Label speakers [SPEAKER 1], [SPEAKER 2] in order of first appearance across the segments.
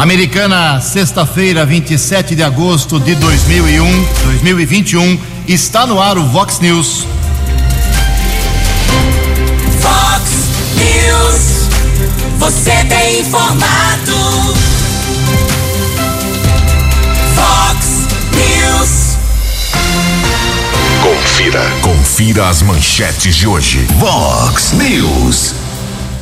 [SPEAKER 1] Americana, sexta-feira, 27 de agosto de 2001, 2021, está no ar o Vox News.
[SPEAKER 2] Vox News. Você tem informado. Vox News.
[SPEAKER 3] Confira. Confira as manchetes de hoje. Vox News.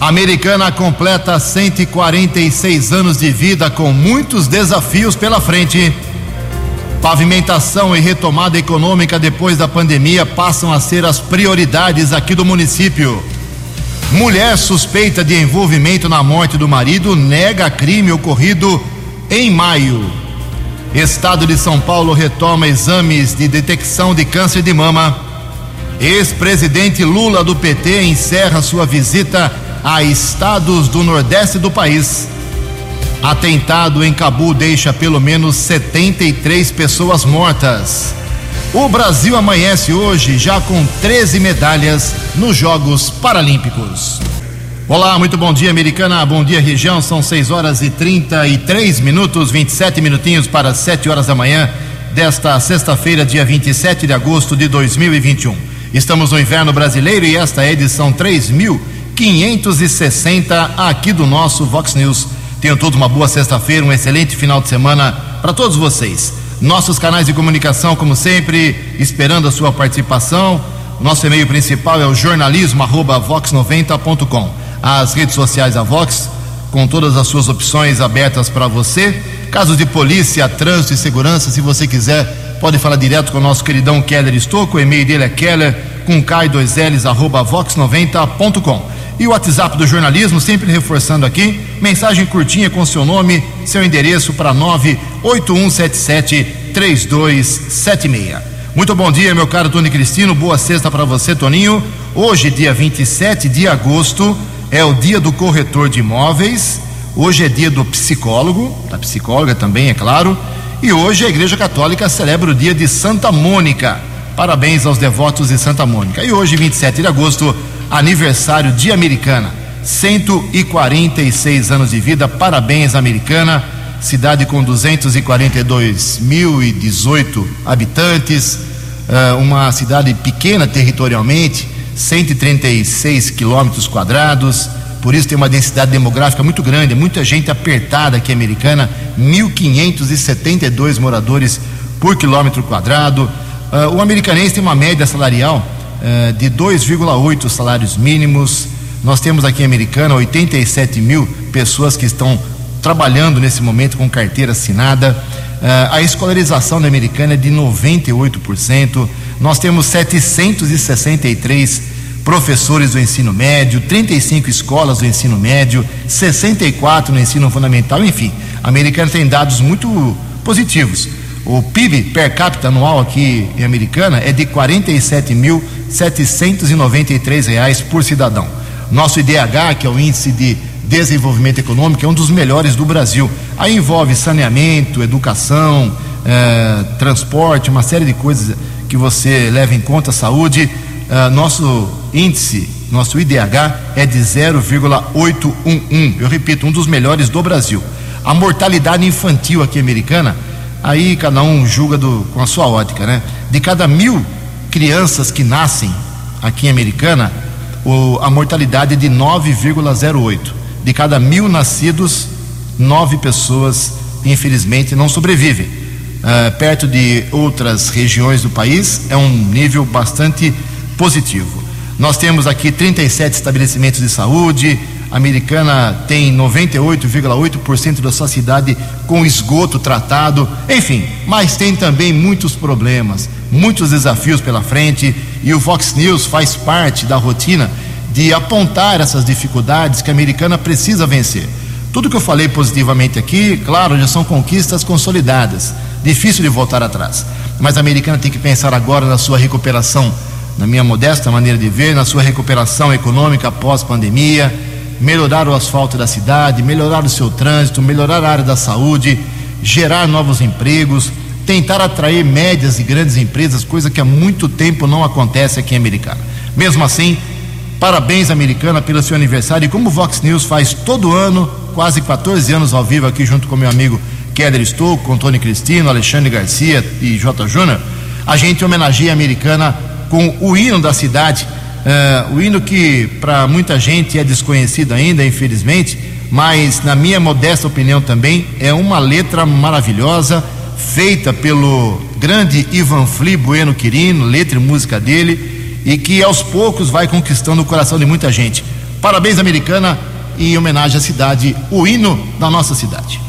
[SPEAKER 1] Americana completa 146 anos de vida com muitos desafios pela frente. Pavimentação e retomada econômica depois da pandemia passam a ser as prioridades aqui do município. Mulher suspeita de envolvimento na morte do marido nega crime ocorrido em maio. Estado de São Paulo retoma exames de detecção de câncer de mama. Ex-presidente Lula do PT encerra sua visita a estados do nordeste do país. Atentado em Cabu deixa pelo menos 73 pessoas mortas. O Brasil amanhece hoje já com 13 medalhas nos Jogos Paralímpicos. Olá, muito bom dia, americana. Bom dia, região. São 6 horas e 33 minutos, 27 minutinhos para 7 horas da manhã desta sexta-feira, dia 27 de agosto de 2021. Estamos no inverno brasileiro e esta é a edição 3560 aqui do nosso Vox News. Tenham todos uma boa sexta-feira, um excelente final de semana para todos vocês. Nossos canais de comunicação, como sempre, esperando a sua participação. Nosso e-mail principal é o jornalismo@vox90.com. As redes sociais da Vox, com todas as suas opções abertas para você. Casos de polícia, trânsito e segurança, se você quiser, pode falar direto com o nosso queridão Keller Estocco. O e-mail dele é keller com K2Ls, arroba vox90.com. E o WhatsApp do jornalismo, sempre reforçando aqui, mensagem curtinha com seu nome, seu endereço para 981773276. Muito bom dia, meu caro Tony Cristino. Boa sexta para você, Toninho. Hoje, dia 27 de agosto, é o dia do corretor de imóveis. Hoje é dia do psicólogo, da psicóloga também, é claro. E hoje a Igreja Católica celebra o dia de Santa Mônica. Parabéns aos devotos de Santa Mônica. E hoje, 27 de agosto, aniversário de Americana. 146 anos de vida. Parabéns, Americana. Cidade com 242.018 habitantes. Uh, uma cidade pequena territorialmente, 136 quilômetros quadrados. Por isso tem uma densidade demográfica muito grande, muita gente apertada aqui americana, 1.572 moradores por quilômetro quadrado. Uh, o americanense tem uma média salarial uh, de 2,8 salários mínimos. Nós temos aqui em Americana 87 mil pessoas que estão trabalhando nesse momento com carteira assinada. Uh, a escolarização da Americana é de 98%. Nós temos 763 professores do ensino médio, 35 escolas do ensino médio, 64 no ensino fundamental, enfim. A Americana tem dados muito positivos. O PIB per capita anual aqui em Americana é de 47.793 reais por cidadão. Nosso IDH, que é o Índice de Desenvolvimento Econômico, é um dos melhores do Brasil. Aí envolve saneamento, educação, eh, transporte, uma série de coisas que você leva em conta, saúde. Eh, nosso índice, nosso IDH é de 0,811. Eu repito, um dos melhores do Brasil. A mortalidade infantil aqui americana aí cada um julga do, com a sua ótica, né? De cada mil crianças que nascem aqui em Americana, o, a mortalidade é de 9,08. De cada mil nascidos, nove pessoas, infelizmente, não sobrevivem. Uh, perto de outras regiões do país, é um nível bastante positivo. Nós temos aqui 37 estabelecimentos de saúde, americana tem 98,8% da sua cidade com esgoto tratado, enfim, mas tem também muitos problemas, muitos desafios pela frente e o Fox News faz parte da rotina de apontar essas dificuldades que a americana precisa vencer. Tudo que eu falei positivamente aqui, claro, já são conquistas consolidadas, difícil de voltar atrás. Mas a americana tem que pensar agora na sua recuperação, na minha modesta maneira de ver, na sua recuperação econômica pós-pandemia melhorar o asfalto da cidade, melhorar o seu trânsito, melhorar a área da saúde, gerar novos empregos, tentar atrair médias e grandes empresas, coisa que há muito tempo não acontece aqui em Americana. Mesmo assim, Parabéns, Americana, pelo seu aniversário. E como o Vox News faz todo ano, quase 14 anos ao vivo aqui junto com meu amigo Keller Stouco, com Tony Cristino, Alexandre Garcia e J. Júnior, a gente homenageia a Americana com o hino da cidade. Uh, o hino que para muita gente é desconhecido ainda, infelizmente, mas na minha modesta opinião também é uma letra maravilhosa, feita pelo grande Ivan Fli Bueno Quirino, letra e música dele e que aos poucos vai conquistando o coração de muita gente. Parabéns, americana, e em homenagem à cidade, o hino da nossa cidade.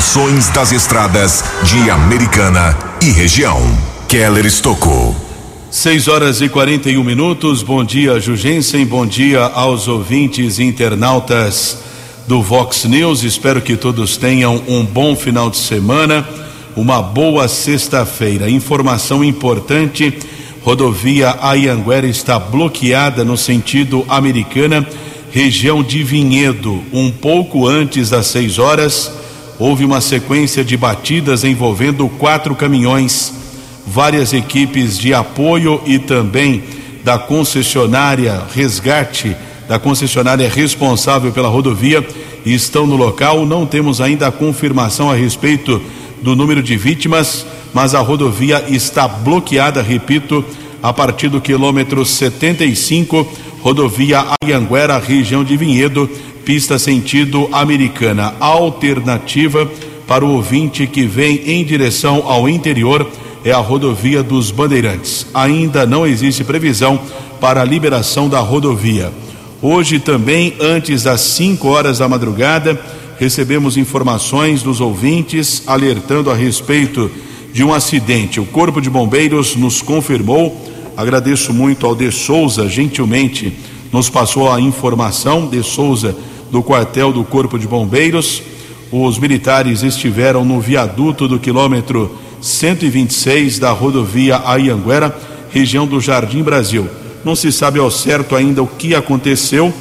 [SPEAKER 3] Informações das estradas de Americana e região. Keller Estocou.
[SPEAKER 4] 6 horas e 41 minutos. Bom dia, Jugensen. Bom dia aos ouvintes e internautas do Vox News. Espero que todos tenham um bom final de semana, uma boa sexta-feira. Informação importante: rodovia Ayanguera está bloqueada no sentido americana, região de Vinhedo. Um pouco antes das 6 horas, houve uma sequência de batidas envolvendo quatro caminhões. Várias equipes de apoio e também da concessionária Resgate da concessionária responsável pela rodovia estão no local. Não temos ainda a confirmação a respeito do número de vítimas, mas a rodovia está bloqueada, repito, a partir do quilômetro 75, rodovia Ayanguera, região de Vinhedo, pista sentido americana. Alternativa para o ouvinte que vem em direção ao interior é a rodovia dos Bandeirantes. Ainda não existe previsão para a liberação da rodovia. Hoje também, antes das 5 horas da madrugada, recebemos informações dos ouvintes alertando a respeito de um acidente. O Corpo de Bombeiros nos confirmou. Agradeço muito ao De Souza, gentilmente nos passou a informação. De Souza, do quartel do Corpo de Bombeiros. Os militares estiveram no viaduto do quilômetro 126 da rodovia Ayanguera, região do Jardim Brasil. Não se sabe ao certo ainda o que aconteceu,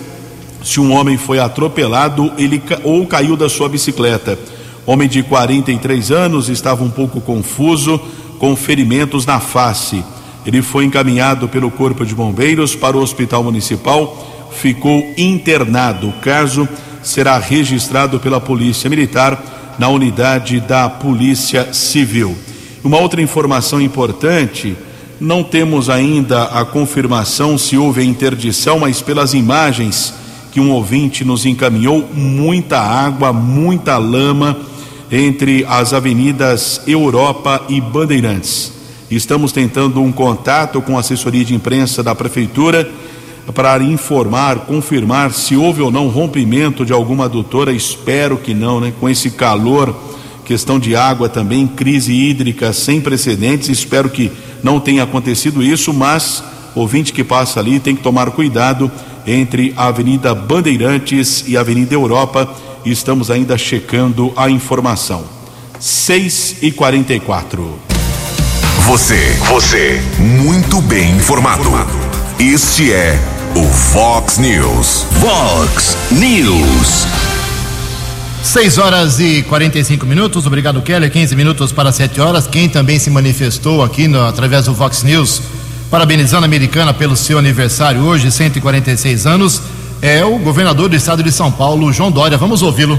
[SPEAKER 4] se um homem foi atropelado ele, ou caiu da sua bicicleta. Homem de 43 anos estava um pouco confuso, com ferimentos na face. Ele foi encaminhado pelo Corpo de Bombeiros para o Hospital Municipal, ficou internado. O caso será registrado pela Polícia Militar na unidade da Polícia Civil. Uma outra informação importante não temos ainda a confirmação se houve a interdição, mas pelas imagens que um ouvinte nos encaminhou, muita água, muita lama entre as avenidas Europa e Bandeirantes. Estamos tentando um contato com a assessoria de imprensa da prefeitura para informar, confirmar se houve ou não rompimento de alguma adutora. Espero que não, né? Com esse calor, questão de água também, crise hídrica sem precedentes. Espero que não tenha acontecido isso, mas ouvinte que passa ali tem que tomar cuidado entre a Avenida Bandeirantes e a Avenida Europa. Estamos ainda checando a informação. 6 e 44
[SPEAKER 3] Você, você, muito bem informado. Este é o Fox News.
[SPEAKER 2] Fox News.
[SPEAKER 1] 6 horas e 45 minutos, obrigado Keller, 15 minutos para 7 horas. Quem também se manifestou aqui no, através do Fox News, parabenizando a americana pelo seu aniversário hoje, 146 anos, é o governador do estado de São Paulo, João Dória. Vamos ouvi-lo.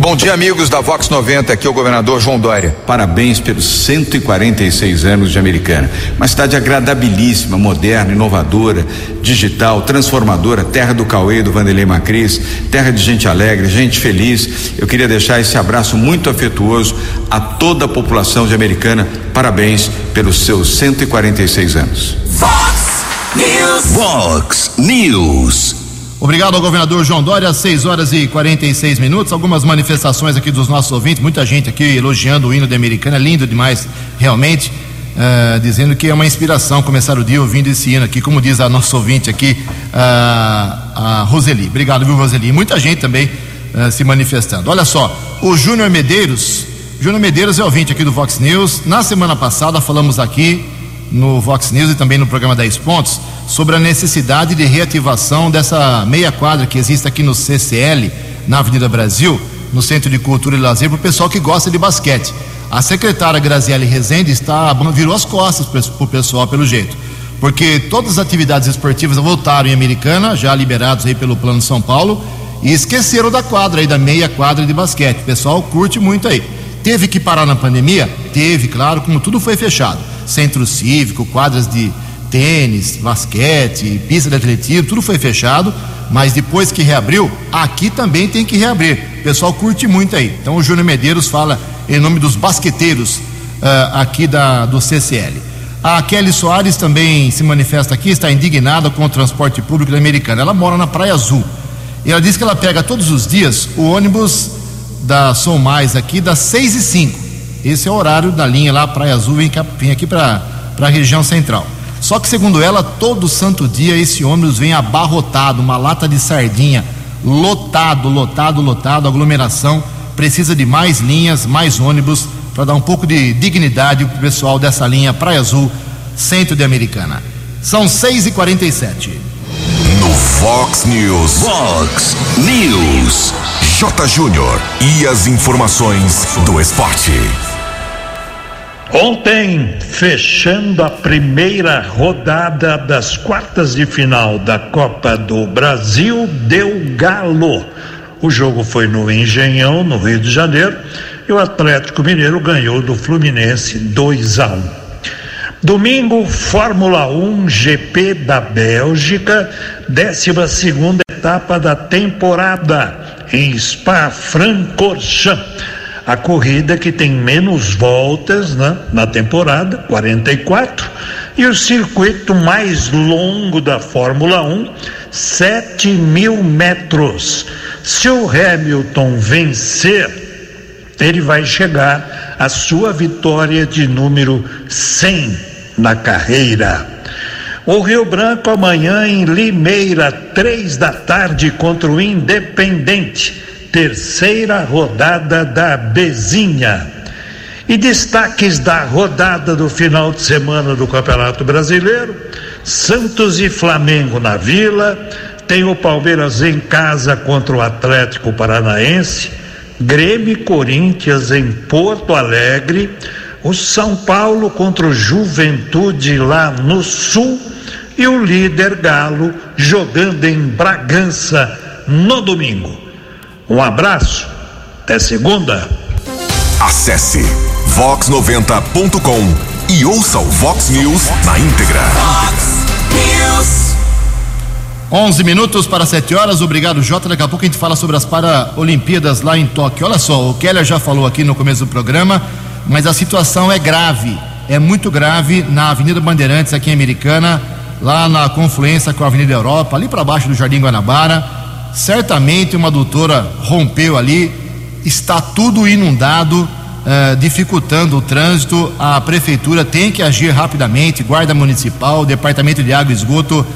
[SPEAKER 5] Bom dia, amigos da Vox 90. Aqui é o governador João Dória. Parabéns pelos 146 anos de Americana. Uma cidade agradabilíssima, moderna, inovadora, digital, transformadora, terra do Cauê, do Vanderlei Macris, terra de gente alegre, gente feliz. Eu queria deixar esse abraço muito afetuoso a toda a população de Americana. Parabéns pelos seus 146 anos.
[SPEAKER 2] Fox News.
[SPEAKER 3] Fox News.
[SPEAKER 1] Obrigado ao governador João Dória, 6 horas e 46 minutos. Algumas manifestações aqui dos nossos ouvintes, muita gente aqui elogiando o hino de Americana, lindo demais, realmente, uh, dizendo que é uma inspiração começar o dia ouvindo esse hino aqui, como diz a nossa ouvinte aqui, uh, a Roseli. Obrigado, viu, Roseli? Muita gente também uh, se manifestando. Olha só, o Júnior Medeiros, Júnior Medeiros é ouvinte aqui do Vox News. Na semana passada falamos aqui no Vox News e também no programa 10 Pontos sobre a necessidade de reativação dessa meia quadra que existe aqui no CCL, na Avenida Brasil, no Centro de Cultura e Lazer, para o pessoal que gosta de basquete. A secretária Graziele Rezende está, virou as costas para o pessoal, pelo jeito, porque todas as atividades esportivas voltaram em Americana, já liberados aí pelo Plano São Paulo, e esqueceram da quadra aí, da meia quadra de basquete. O pessoal curte muito aí. Teve que parar na pandemia? Teve, claro, como tudo foi fechado. Centro cívico, quadras de tênis, basquete, pista de atletismo, tudo foi fechado, mas depois que reabriu, aqui também tem que reabrir. O pessoal curte muito aí. Então o Júnior Medeiros fala em nome dos basqueteiros uh, aqui da, do CCL. A Kelly Soares também se manifesta aqui, está indignada com o transporte público da americana. Ela mora na Praia Azul. E ela diz que ela pega todos os dias o ônibus da Som Mais aqui, das 6 e 5. Esse é o horário da linha lá, Praia Azul, vem, vem aqui para a região central. Só que, segundo ela, todo santo dia esse ônibus vem abarrotado, uma lata de sardinha, lotado, lotado, lotado, aglomeração. Precisa de mais linhas, mais ônibus, para dar um pouco de dignidade para o pessoal dessa linha Praia Azul, centro de Americana. São 6 e 47
[SPEAKER 3] No Fox News.
[SPEAKER 2] Fox News.
[SPEAKER 3] J. Júnior. E as informações do esporte.
[SPEAKER 6] Ontem, fechando a primeira rodada das quartas de final da Copa do Brasil, deu galo. O jogo foi no Engenhão, no Rio de Janeiro, e o Atlético Mineiro ganhou do Fluminense 2 a 1. Domingo, Fórmula 1 GP da Bélgica, 12 segunda etapa da temporada em Spa-Francorchamps a corrida que tem menos voltas né, na temporada, 44, e o circuito mais longo da Fórmula 1, 7 mil metros. Se o Hamilton vencer, ele vai chegar à sua vitória de número 100 na carreira. O Rio Branco amanhã em Limeira, três da tarde contra o Independente terceira rodada da Bezinha. E destaques da rodada do final de semana do Campeonato Brasileiro: Santos e Flamengo na Vila, tem o Palmeiras em casa contra o Atlético Paranaense, Grêmio e Corinthians em Porto Alegre, o São Paulo contra o Juventude lá no Sul. E o líder Galo jogando em Bragança no domingo. Um abraço, até segunda.
[SPEAKER 3] Acesse vox90.com e ouça o Vox News na íntegra.
[SPEAKER 2] Fox News.
[SPEAKER 1] 11 minutos para 7 horas. Obrigado, Jota. Daqui a pouco a gente fala sobre as Paralimpíadas lá em Tóquio. Olha só, o Keller já falou aqui no começo do programa, mas a situação é grave. É muito grave na Avenida Bandeirantes, aqui em Americana, lá na confluência com a Avenida Europa, ali para baixo do Jardim Guanabara certamente uma doutora rompeu ali, está tudo inundado, uh, dificultando o trânsito. A prefeitura tem que agir rapidamente, guarda municipal, departamento de água e esgoto.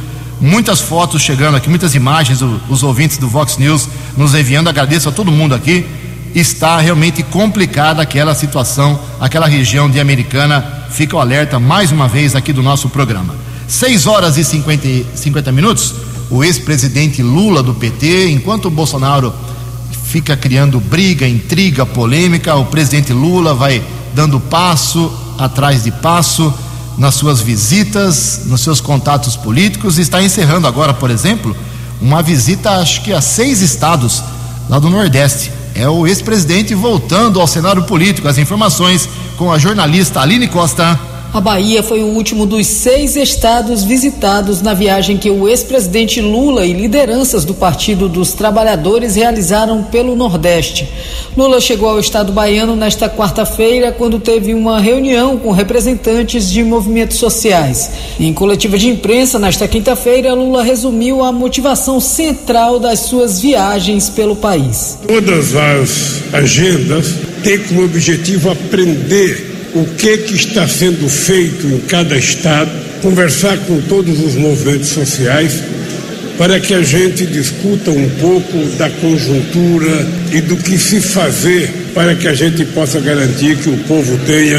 [SPEAKER 1] Muitas fotos chegando aqui, muitas imagens, os ouvintes do Vox News nos enviando. Agradeço a todo mundo aqui. Está realmente complicada aquela situação, aquela região de Americana. Fica o alerta mais uma vez aqui do nosso programa. 6 horas e 50, 50 minutos o ex-presidente Lula do PT, enquanto o Bolsonaro fica criando briga, intriga, polêmica, o presidente Lula vai dando passo atrás de passo nas suas visitas, nos seus contatos políticos, e está encerrando agora, por exemplo, uma visita, acho que a seis estados lá do Nordeste. É o ex-presidente voltando ao cenário político. As informações com a jornalista Aline Costa.
[SPEAKER 7] A Bahia foi o último dos seis estados visitados na viagem que o ex-presidente Lula e lideranças do Partido dos Trabalhadores realizaram pelo Nordeste. Lula chegou ao estado baiano nesta quarta-feira, quando teve uma reunião com representantes de movimentos sociais. Em coletiva de imprensa, nesta quinta-feira, Lula resumiu a motivação central das suas viagens pelo país.
[SPEAKER 8] Todas as agendas têm como objetivo aprender o que, que está sendo feito em cada estado, conversar com todos os movimentos sociais, para que a gente discuta um pouco da conjuntura e do que se fazer para que a gente possa garantir que o povo tenha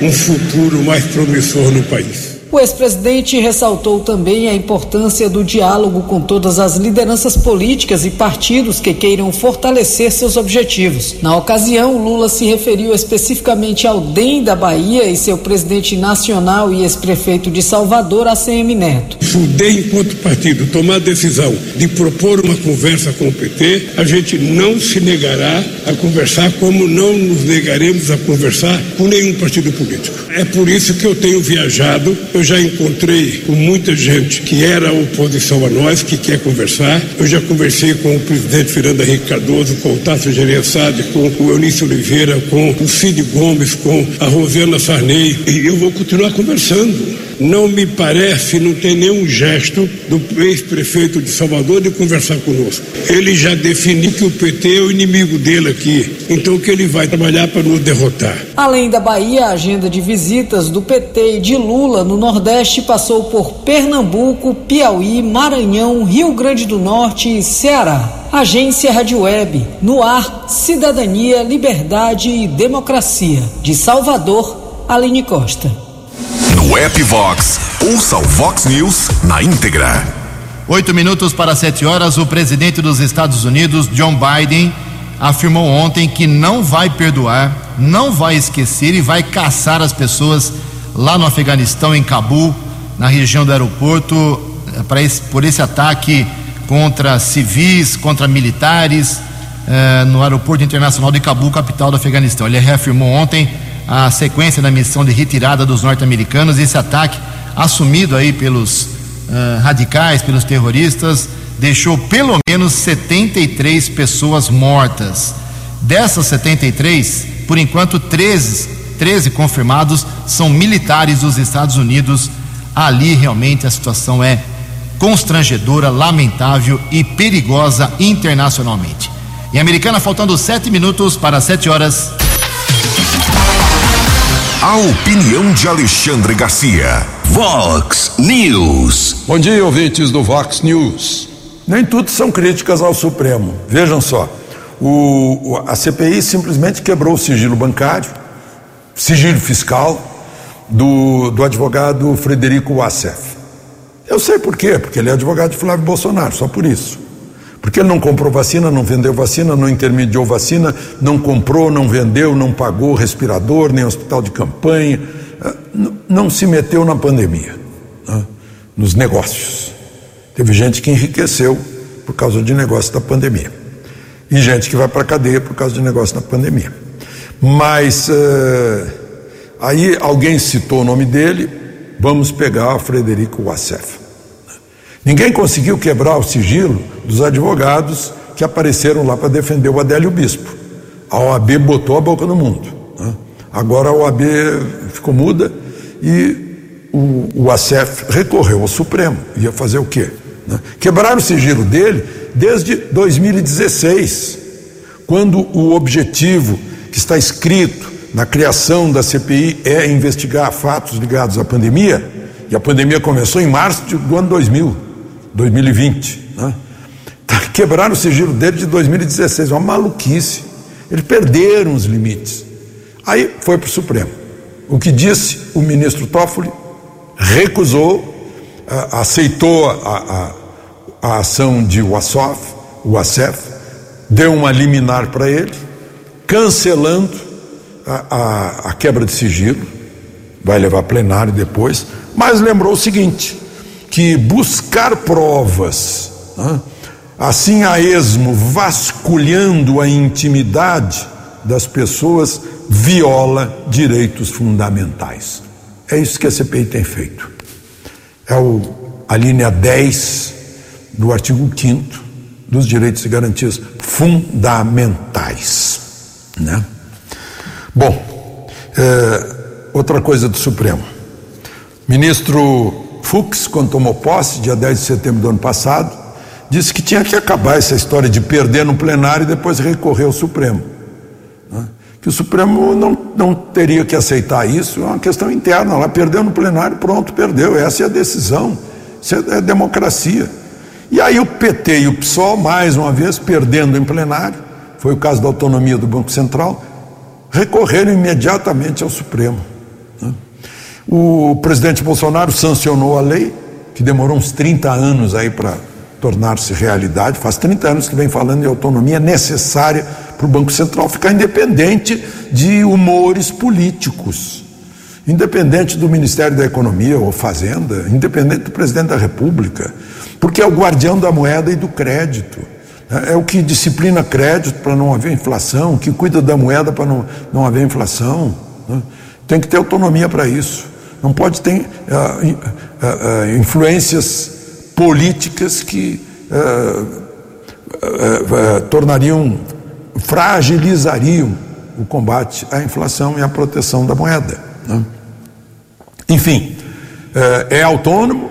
[SPEAKER 8] um futuro mais promissor no país.
[SPEAKER 7] O ex-presidente ressaltou também a importância do diálogo com todas as lideranças políticas e partidos que queiram fortalecer seus objetivos. Na ocasião, Lula se referiu especificamente ao DEM da Bahia e seu presidente nacional e ex-prefeito de Salvador, ACM Neto.
[SPEAKER 8] Se o DEM, enquanto partido, tomar a decisão de propor uma conversa com o PT, a gente não se negará a conversar, como não nos negaremos a conversar com nenhum partido político. É por isso que eu tenho viajado. Eu eu já encontrei com muita gente que era oposição a nós, que quer conversar. Eu já conversei com o presidente Fernando Henrique Cardoso, com o Tasso Gereissati, com o Eunício Oliveira, com o Cid Gomes, com a Rosiana Sarney. E eu vou continuar conversando Não me parece, não tem nenhum gesto do ex-prefeito de Salvador de conversar conosco. Ele já definiu que o PT é o inimigo dele aqui, então que ele vai trabalhar para nos derrotar.
[SPEAKER 7] Além da Bahia, a agenda de visitas do PT e de Lula no Nordeste passou por Pernambuco, Piauí, Maranhão, Rio Grande do Norte e Ceará. Agência Rádio Web, no ar, cidadania, liberdade e democracia. De Salvador, Aline Costa.
[SPEAKER 3] No app Vox, ouça o Vox News na íntegra.
[SPEAKER 1] Oito minutos para sete horas, o presidente dos Estados Unidos, John Biden, afirmou ontem que não vai perdoar, não vai esquecer e vai caçar as pessoas lá no Afeganistão, em Cabul, na região do aeroporto, eh, esse, por esse ataque contra civis, contra militares, eh, no aeroporto internacional de Cabul, capital do Afeganistão. Ele reafirmou ontem a sequência da missão de retirada dos norte-americanos, esse ataque assumido aí pelos uh, radicais, pelos terroristas, deixou pelo menos 73 pessoas mortas. Dessas 73, por enquanto 13, 13 confirmados são militares dos Estados Unidos. Ali realmente a situação é constrangedora, lamentável e perigosa internacionalmente. Em Americana, faltando sete minutos para sete horas.
[SPEAKER 3] A opinião de Alexandre Garcia.
[SPEAKER 2] Vox News.
[SPEAKER 9] Bom dia, ouvintes do Vox News. Nem tudo são críticas ao Supremo. Vejam só. O, a CPI simplesmente quebrou o sigilo bancário, sigilo fiscal do, do advogado Frederico Wassef. Eu sei por quê, porque ele é advogado de Flávio Bolsonaro, só por isso. Porque ele não comprou vacina, não vendeu vacina, não intermediou vacina, não comprou, não vendeu, não pagou respirador, nem hospital de campanha, ah, não se meteu na pandemia, né? nos negócios. Teve gente que enriqueceu por causa de negócio da pandemia. E gente que vai para a cadeia por causa de negócio da pandemia. Mas uh, aí alguém citou o nome dele, vamos pegar Frederico Wassef. Ninguém conseguiu quebrar o sigilo dos advogados que apareceram lá para defender o Adélio Bispo. A OAB botou a boca no mundo. Né? Agora a OAB ficou muda e o, o recorreu ao Supremo. Ia fazer o quê? Né? Quebraram o sigilo dele desde 2016, quando o objetivo que está escrito na criação da CPI é investigar fatos ligados à pandemia, e a pandemia começou em março do ano 2000. 2020. Né? Tá, quebraram o sigilo dele de 2016, uma maluquice. Eles perderam os limites. Aí foi para o Supremo. O que disse o ministro Toffoli recusou, aceitou a, a, a, ação de Wassof, o deu uma liminar para ele, cancelando a, a quebra de sigilo, vai levar plenário depois, mas lembrou o seguinte: que buscar provas, né, assim a esmo, vasculhando a intimidade das pessoas, viola direitos fundamentais. É isso que a CPI tem feito. É o, a linha 10 do artigo 5 dos direitos e garantias fundamentais. Né? Bom, é, outra coisa do Supremo. Ministro Fux, quando tomou posse, dia 10 de setembro do ano passado, disse que tinha que acabar essa história de perder no plenário e depois recorrer ao Supremo. Né? Que o Supremo não, não teria que aceitar isso, é uma questão interna. Lá perdeu no plenário, pronto, perdeu. Essa é a decisão, isso é, é democracia. E aí o PT e o PSOL, mais uma vez, perdendo em plenário, foi o caso da autonomia do Banco Central, recorreram imediatamente ao Supremo. Né? O presidente Bolsonaro sancionou a lei, que demorou uns 30 anos aí para tornar-se realidade. Faz 30 anos que vem falando de autonomia necessária para o Banco Central ficar independente de humores políticos, independente do Ministério da Economia ou Fazenda, independente do presidente da República, porque é o guardião da moeda e do crédito. É, é o que disciplina crédito para não haver inflação, que cuida da moeda para não, não haver inflação. Né? Tem que ter autonomia para isso. Não pode ter uh, uh, uh, influências políticas que tornariam, fragilizariam o combate à inflação e à proteção da moeda. Né? Enfim, é, é autônomo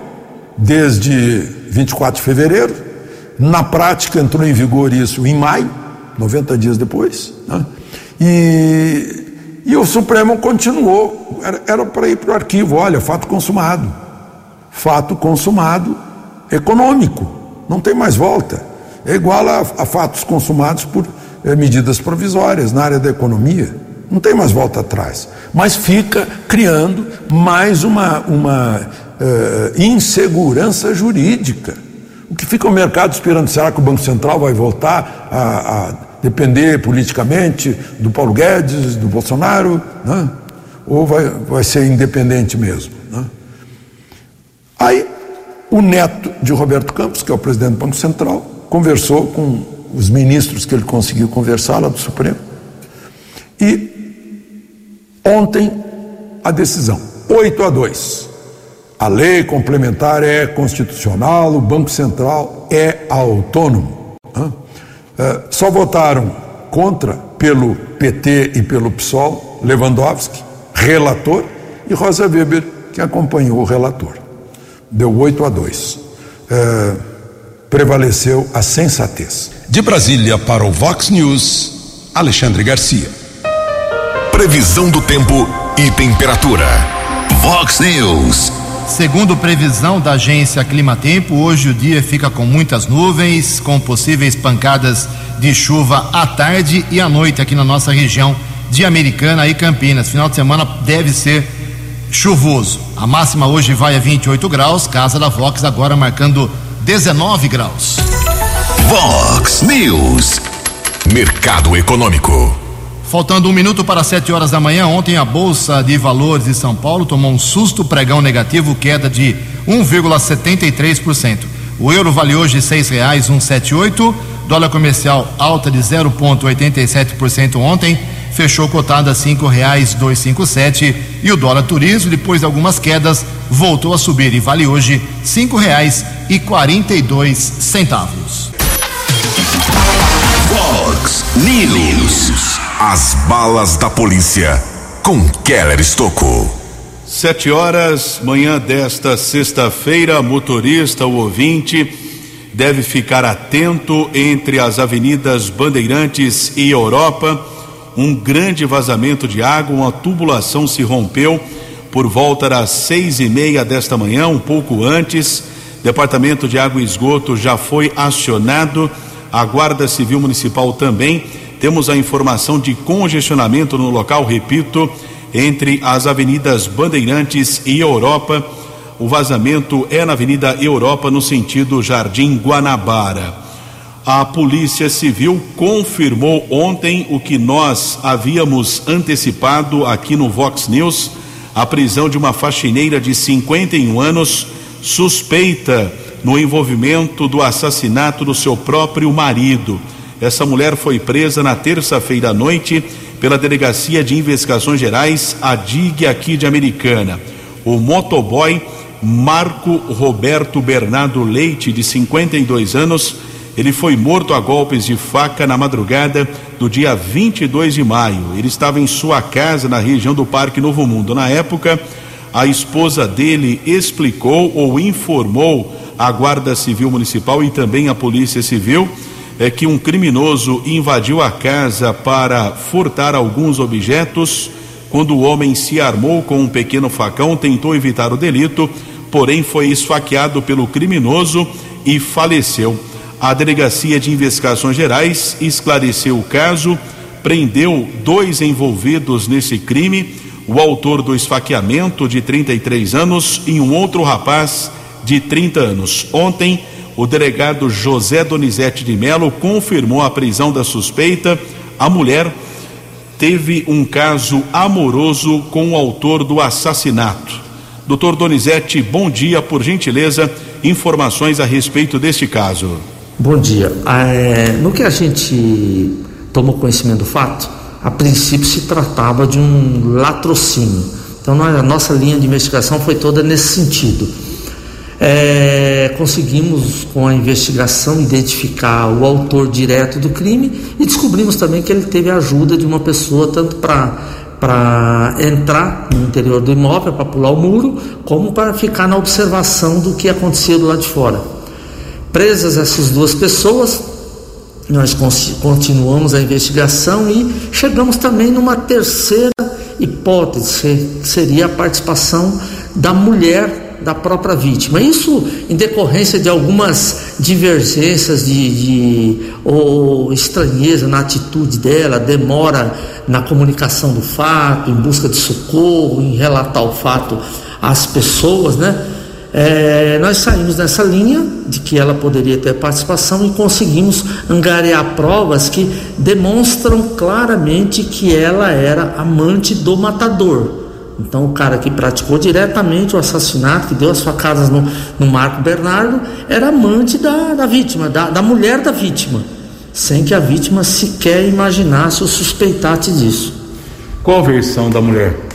[SPEAKER 9] desde 24 de fevereiro. Na prática, entrou em vigor isso em maio, 90 dias depois. Né? E, e o Supremo continuou, era para ir para o arquivo: olha, fato consumado. Fato consumado econômico, não tem mais volta. É igual a, a fatos consumados por é, medidas provisórias na área da economia. Não tem mais volta atrás. Mas fica criando mais uma, uma uh, insegurança jurídica. O que fica o mercado esperando? Será que o Banco Central vai voltar a, a depender politicamente do Paulo Guedes, do Bolsonaro? Né? Ou vai, vai ser independente mesmo? Né? Aí, o neto de Roberto Campos, que é o presidente do Banco Central, conversou com os ministros que ele conseguiu conversar lá do Supremo. E Ontem, a decisão, 8 a 2. A lei complementar é constitucional, o Banco Central é autônomo. É, só votaram contra pelo PT e pelo PSOL, Lewandowski, relator, e Rosa Weber, que acompanhou o relator. Deu 8 a 2. É, prevaleceu a sensatez.
[SPEAKER 3] De Brasília para o Vox News, Alexandre Garcia. Previsão do tempo e temperatura. Vox News.
[SPEAKER 1] Segundo previsão da agência Climatempo, hoje o dia fica com muitas nuvens, com possíveis pancadas de chuva à tarde e à noite aqui na nossa região de Americana e Campinas. Final de semana deve ser chuvoso. A máxima hoje vai a 28 graus, casa da Vox agora marcando 19 graus.
[SPEAKER 3] Vox News. Mercado Econômico.
[SPEAKER 1] Faltando um minuto para sete horas da manhã, ontem a Bolsa de Valores de São Paulo tomou um susto pregão negativo, queda de 1,73%. O euro vale hoje R$ 6,178, dólar comercial alta de 0,87% ontem, fechou cotada a R$ 5,257 e o dólar turismo, depois de algumas quedas, voltou a subir e vale hoje R$ 5,42.
[SPEAKER 3] Fox News. As balas da polícia com Keller Estocou.
[SPEAKER 4] Sete horas, manhã desta sexta-feira, motorista ou ouvinte deve ficar atento entre as avenidas Bandeirantes e Europa. Um grande vazamento de água, uma tubulação se rompeu por volta das seis e meia desta manhã, um pouco antes. Departamento de Água e Esgoto já foi acionado, a Guarda Civil Municipal também temos a informação de congestionamento no local, repito, entre as avenidas Bandeirantes e Europa. O vazamento é na Avenida Europa, no sentido Jardim Guanabara. A Polícia Civil confirmou ontem o que nós havíamos antecipado aqui no Vox News: a prisão de uma faxineira de 51 anos, suspeita no envolvimento do assassinato do seu próprio marido. Essa mulher foi presa na terça-feira à noite pela Delegacia de Investigações Gerais, a DIG aqui de Americana. O motoboy Marco Roberto Bernardo Leite, de 52 anos, ele foi morto a golpes de faca na madrugada do dia 22 de maio. Ele estava em sua casa na região do Parque Novo Mundo. Na época, a esposa dele explicou ou informou a Guarda Civil Municipal e também a Polícia Civil é que um criminoso invadiu a casa para furtar alguns objetos. Quando o homem se armou com um pequeno facão, tentou evitar o delito, porém foi esfaqueado pelo criminoso e faleceu. A Delegacia de Investigações Gerais esclareceu o caso, prendeu dois envolvidos nesse crime, o autor do esfaqueamento de 33 anos e um outro rapaz de 30 anos. Ontem, o delegado José Donizete de Melo confirmou a prisão da suspeita. A mulher teve um caso amoroso com o autor do assassinato. Doutor Donizete, bom dia, por gentileza, informações a respeito deste caso.
[SPEAKER 10] Bom dia. É, no que a gente tomou conhecimento do fato, a princípio se tratava de um latrocínio. Então a nossa linha de investigação foi toda nesse sentido é, conseguimos, com a investigação, identificar o autor direto do crime e descobrimos também que ele teve a ajuda de uma pessoa, tanto para para entrar no interior do imóvel, para pular o muro, como para ficar na observação do que acontecia do lado de fora. Presas essas duas pessoas, nós continuamos a investigação e chegamos também numa terceira hipótese, que seria a participação da mulher da própria vítima. Isso em decorrência de algumas divergências de, de, ou estranheza na atitude dela, demora na comunicação do fato, em busca de socorro, em relatar o fato às pessoas, né? É, nós saímos nessa linha de que ela poderia ter participação e conseguimos angariar provas que demonstram claramente que ela era amante do matador. Então, o cara que praticou diretamente o assassinato, que deu as facadas no, no Marco Bernardo, era amante da, da vítima, da, da mulher da vítima, sem que a vítima sequer imaginasse ou suspeitasse disso.
[SPEAKER 4] Qual a versão da mulher?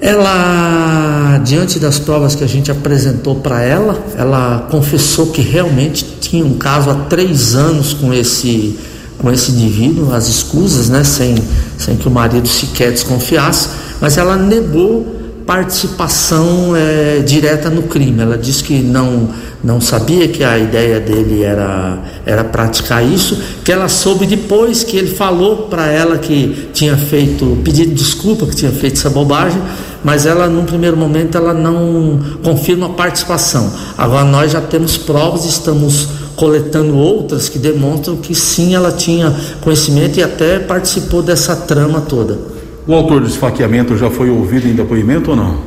[SPEAKER 10] Ela, diante das provas que a gente apresentou para ela, ela confessou que realmente tinha um caso há três anos com esse com esse indivíduo, as escusas, né, sem, sem que o marido sequer desconfiasse mas ela negou participação é, direta no crime. Ela disse que não, não sabia que a ideia dele era, era praticar isso, que ela soube depois que ele falou para ela que tinha feito, pedido desculpa que tinha feito essa bobagem, mas ela num primeiro momento ela não confirma a participação. Agora nós já temos provas, estamos coletando outras que demonstram que sim, ela tinha conhecimento e até participou dessa trama toda.
[SPEAKER 4] O autor do esfaqueamento já foi ouvido em depoimento ou não?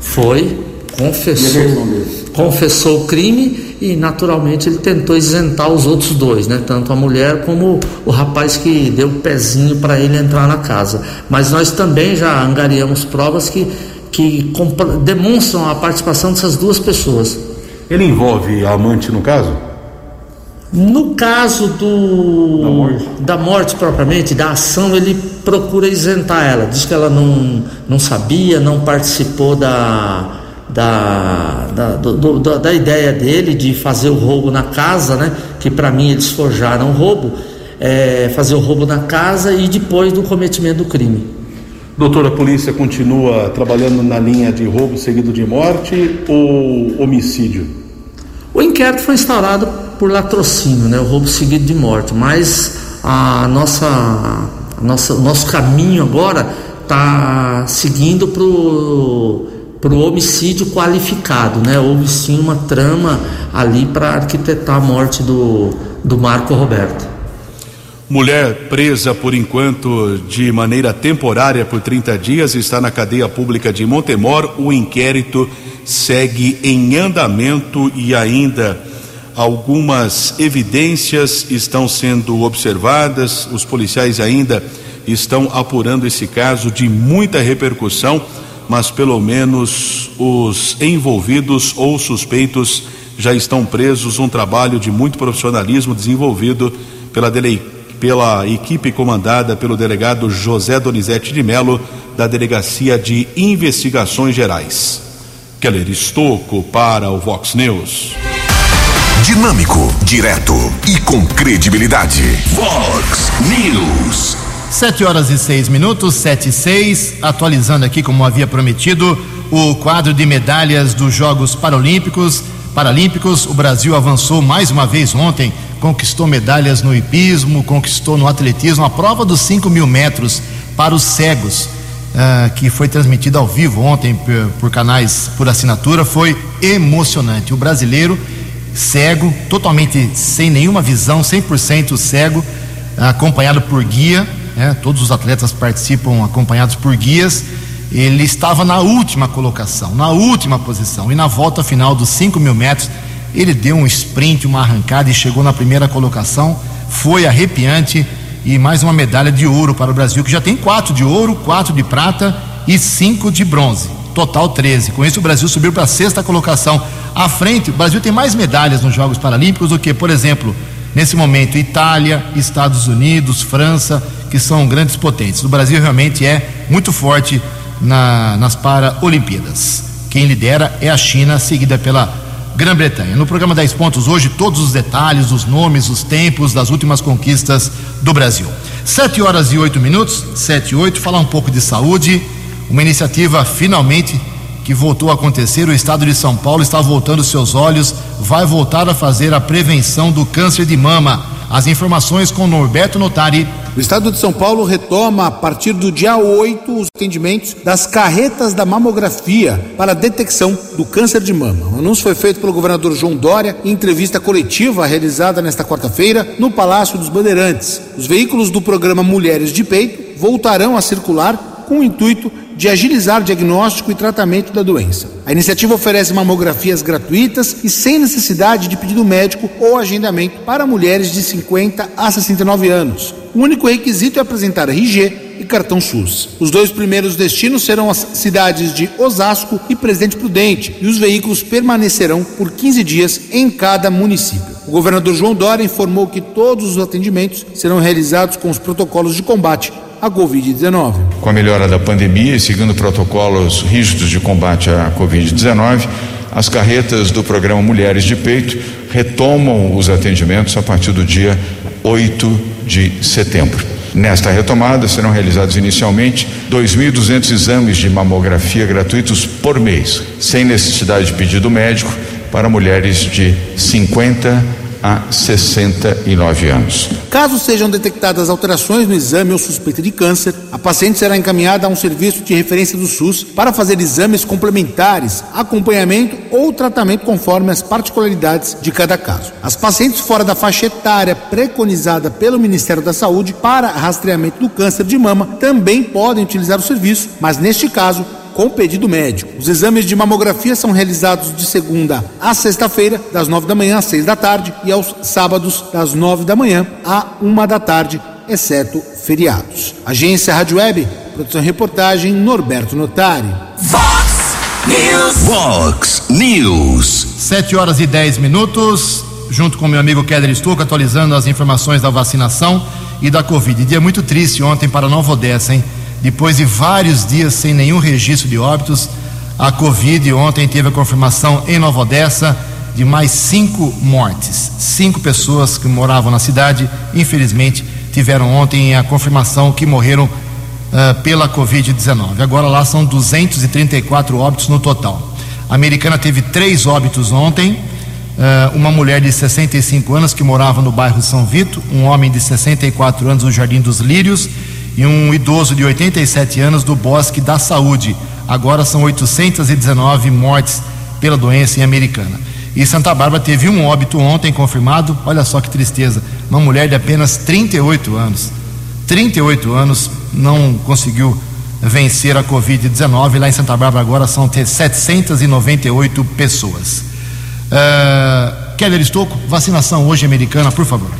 [SPEAKER 10] Foi, confessou, confessou o crime e naturalmente ele tentou isentar os outros dois, né? Tanto a mulher como o rapaz que deu o pezinho para ele entrar na casa. Mas nós também já angariamos provas que, que demonstram a participação dessas duas pessoas.
[SPEAKER 4] Ele envolve a amante no caso?
[SPEAKER 10] No caso do, da morte. da, morte. propriamente, da ação, ele procura isentar ela. Diz que ela não, não sabia, não participou da, da, da, do, do, da ideia dele de fazer o roubo na casa, né? que para mim eles forjaram o roubo, é, fazer o roubo na casa e depois do cometimento do crime.
[SPEAKER 4] Doutor, a polícia continua trabalhando na linha de roubo seguido de morte ou homicídio?
[SPEAKER 10] O inquérito foi instaurado por latrocínio, né, o roubo seguido de morte, mas a nossa, a nossa, o nosso caminho agora está seguindo para o homicídio qualificado, né? Houve sim uma trama ali para arquitetar a morte do, do Marco Roberto.
[SPEAKER 4] Mulher presa por enquanto de maneira temporária por 30 dias está na cadeia pública de Montemor. O inquérito segue em andamento e ainda algumas evidências estão sendo observadas, os policiais ainda estão apurando esse caso de muita repercussão, mas pelo menos os envolvidos ou suspeitos já estão presos. Um trabalho de muito profissionalismo desenvolvido pela, dele, pela equipe comandada pelo delegado José Donizete de Melo, da Delegacia de Investigações Gerais. Keller Estocco para o Vox News.
[SPEAKER 3] Dinâmico, direto e com credibilidade. Fox News.
[SPEAKER 1] Sete horas e seis minutos, sete e seis, atualizando aqui como havia prometido o quadro de medalhas dos Jogos Paralímpicos. Paralímpicos, o Brasil avançou mais uma vez ontem, conquistou medalhas no hipismo, conquistou no atletismo a prova dos 5 mil metros para os cegos, uh, que foi transmitida ao vivo ontem por, por canais por assinatura, foi emocionante. O brasileiro cego, totalmente sem nenhuma visão, 100% cego, acompanhado por guia, né? todos os atletas participam acompanhados por guias. Ele estava na última colocação, na última posição, e na volta final dos 5 mil metros, ele deu um sprint, uma arrancada e chegou na primeira colocação. Foi arrepiante e mais uma medalha de ouro para o Brasil, que já tem quatro de ouro, quatro de prata e cinco de bronze. Total 13. Com isso, o Brasil subiu para a sexta colocação à frente, o Brasil tem mais medalhas nos Jogos Paralímpicos do que, por exemplo, nesse momento, Itália, Estados Unidos, França, que são grandes potentes. O Brasil realmente é muito forte na, nas Paralimpíadas. Quem lidera é a China, seguida pela Grã-Bretanha. No programa 10 Pontos hoje, todos os detalhes, os nomes, os tempos das últimas conquistas do Brasil. Sete horas e oito minutos, sete e oito, falar um pouco de saúde. Uma iniciativa finalmente que voltou a acontecer. O estado de São Paulo está voltando seus olhos, vai voltar a fazer a prevenção do câncer de mama. As informações com Norberto Notari.
[SPEAKER 11] O estado de São Paulo retoma a partir do dia 8 os atendimentos das carretas da mamografia para detecção do câncer de mama. O anúncio foi feito pelo governador João Dória em entrevista coletiva realizada nesta quarta-feira no Palácio dos Bandeirantes. Os veículos do programa Mulheres de Peito voltarão a circular com o intuito de agilizar diagnóstico e tratamento da doença. A iniciativa oferece mamografias gratuitas e sem necessidade de pedido médico ou agendamento para mulheres de 50 a 69 anos. O único requisito é apresentar RG e cartão SUS. Os dois primeiros destinos serão as cidades de Osasco e Presidente Prudente, e os veículos permanecerão por 15 dias em cada município. O governador João Dória informou que todos os atendimentos serão realizados com os protocolos de combate à Covid-19.
[SPEAKER 5] Com a melhora da pandemia e seguindo protocolos rígidos de combate à Covid-19, as carretas do programa Mulheres de Peito retomam os atendimentos a partir do dia 8 de setembro. Nesta retomada serão realizados inicialmente 2.200 exames de mamografia gratuitos por mês, sem necessidade de pedido médico para mulheres de 50 a 69 anos.
[SPEAKER 11] Caso sejam detectadas alterações no exame ou suspeita de câncer, a paciente será encaminhada a um serviço de referência do SUS para fazer exames complementares, acompanhamento ou tratamento conforme as particularidades de cada caso. As pacientes fora da faixa etária preconizada pelo Ministério da Saúde para rastreamento do câncer de mama também podem utilizar o serviço, mas neste caso com pedido médico. Os exames de mamografia são realizados de segunda a sexta-feira, das nove da manhã às seis da tarde, e aos sábados, das nove da manhã à uma da tarde, exceto feriados. Agência Rádio Web, produção e reportagem Norberto Notari.
[SPEAKER 2] Vox News. Vox News.
[SPEAKER 1] Sete horas e dez minutos, junto com meu amigo Keller Stuck, atualizando as informações da vacinação e da Covid. Dia muito triste ontem para Nova Odessa, hein? Depois de vários dias sem nenhum registro de óbitos, a Covid ontem teve a confirmação em Nova Odessa de mais cinco mortes. Cinco pessoas que moravam na cidade, infelizmente, tiveram ontem a confirmação que morreram uh, pela Covid-19. Agora lá são 234 óbitos no total. A americana teve três óbitos ontem. Uh, uma mulher de 65 anos que morava no bairro São Vito, um homem de 64 anos no Jardim dos Lírios e um idoso de 87 anos do Bosque da Saúde. Agora são 819 mortes pela doença em Americana. E Santa Bárbara teve um óbito ontem confirmado. Olha só que tristeza. Uma mulher de apenas 38 anos. 38 anos não conseguiu vencer a Covid-19. Lá em Santa Bárbara agora são 798 pessoas. Uh, Keller Estocco, vacinação hoje americana, por favor.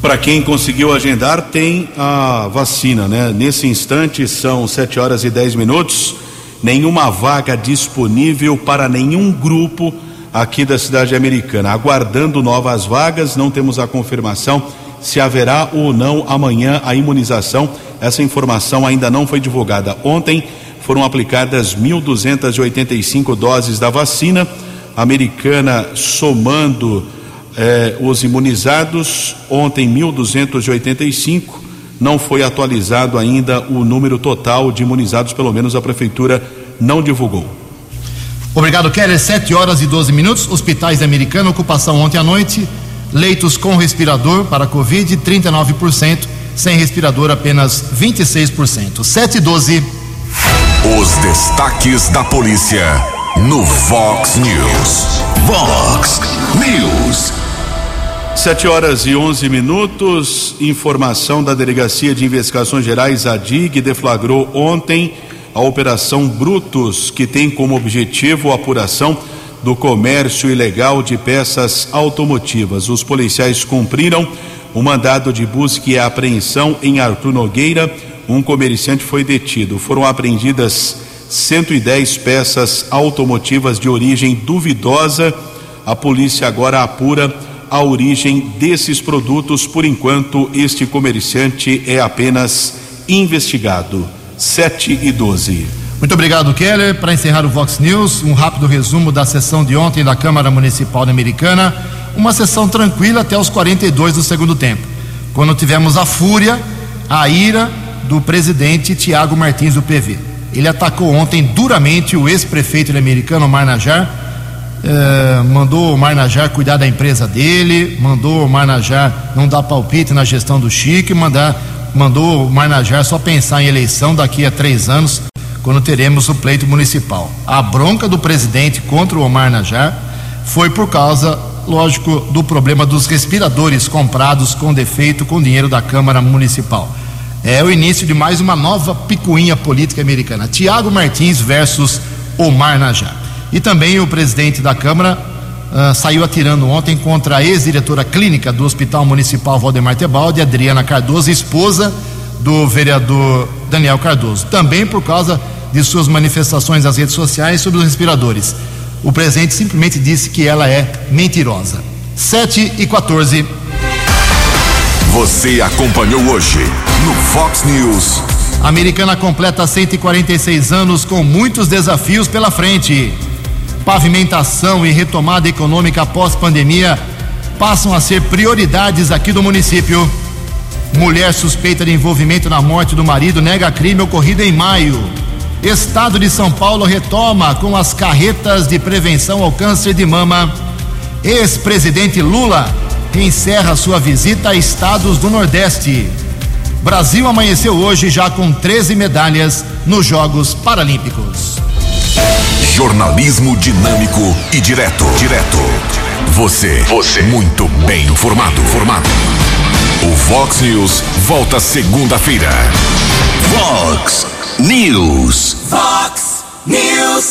[SPEAKER 4] Para quem conseguiu agendar, tem a vacina, né? Nesse instante são 7 horas e 10 minutos. Nenhuma vaga disponível para nenhum grupo aqui da cidade americana. Aguardando novas vagas, não temos a confirmação se haverá ou não amanhã a imunização. Essa informação ainda não foi divulgada. Ontem foram aplicadas 1.285 doses da vacina americana, somando eh, os imunizados, ontem 1.285, não foi atualizado ainda o número total de imunizados, pelo menos a prefeitura não divulgou.
[SPEAKER 1] Obrigado, Keller. 7 horas e 12 minutos. Hospitais Americana, ocupação ontem à noite. Leitos com respirador para Covid, 39%. Sem respirador, apenas 26%. 7 e 12.
[SPEAKER 3] Os destaques da polícia no Vox News.
[SPEAKER 2] Vox News.
[SPEAKER 4] Sete horas e onze minutos. Informação da Delegacia de Investigações Gerais, a DIG, deflagrou ontem a Operação Brutos, que tem como objetivo a apuração do comércio ilegal de peças automotivas. Os policiais cumpriram o mandado de busca e apreensão em Arthur Nogueira. Um comerciante foi detido. Foram apreendidas 110 peças automotivas de origem duvidosa. A polícia agora apura a origem desses produtos. Por enquanto, este comerciante é apenas investigado. 7 e 12.
[SPEAKER 1] Muito obrigado, Keller. Para encerrar o Vox News, um rápido resumo da sessão de ontem da Câmara Municipal Americana. Uma sessão tranquila até os 42 do segundo tempo, quando tivemos a fúria a ira do presidente Tiago Martins do PV. Ele atacou ontem duramente o ex-prefeito americano Marnajar, eh, mandou o Marnajar cuidar da empresa dele, mandou o Marnajar não dar palpite na gestão do Chique, mandar, mandou o Marnajar só pensar em eleição daqui a três anos, quando teremos o pleito municipal. A bronca do presidente contra o Omar Najar foi por causa, lógico, do problema dos respiradores comprados com defeito com dinheiro da Câmara Municipal. É o início de mais uma nova picuinha política americana. Tiago Martins versus Omar Najar. E também o presidente da Câmara uh, saiu atirando ontem contra a ex-diretora clínica do Hospital Municipal Valdemar Tebaldi, Adriana Cardoso, esposa do vereador Daniel Cardoso. Também por causa de suas manifestações nas redes sociais sobre os respiradores. O presidente simplesmente disse que ela é mentirosa. 7 e 14.
[SPEAKER 3] Você acompanhou hoje no Fox News.
[SPEAKER 1] A americana completa 146 anos com muitos desafios pela frente. Pavimentação e retomada econômica após pandemia passam a ser prioridades aqui do município. Mulher suspeita de envolvimento na morte do marido nega crime ocorrido em maio. Estado de São Paulo retoma com as carretas de prevenção ao câncer de mama. Ex-presidente Lula encerra sua visita a estados do Nordeste. Brasil amanheceu hoje já com 13 medalhas nos Jogos Paralímpicos.
[SPEAKER 3] Jornalismo dinâmico e direto. Direto. Você. Você. Muito bem informado. Formado. O Fox News volta segunda-feira.
[SPEAKER 2] Fox News.
[SPEAKER 12] Fox News.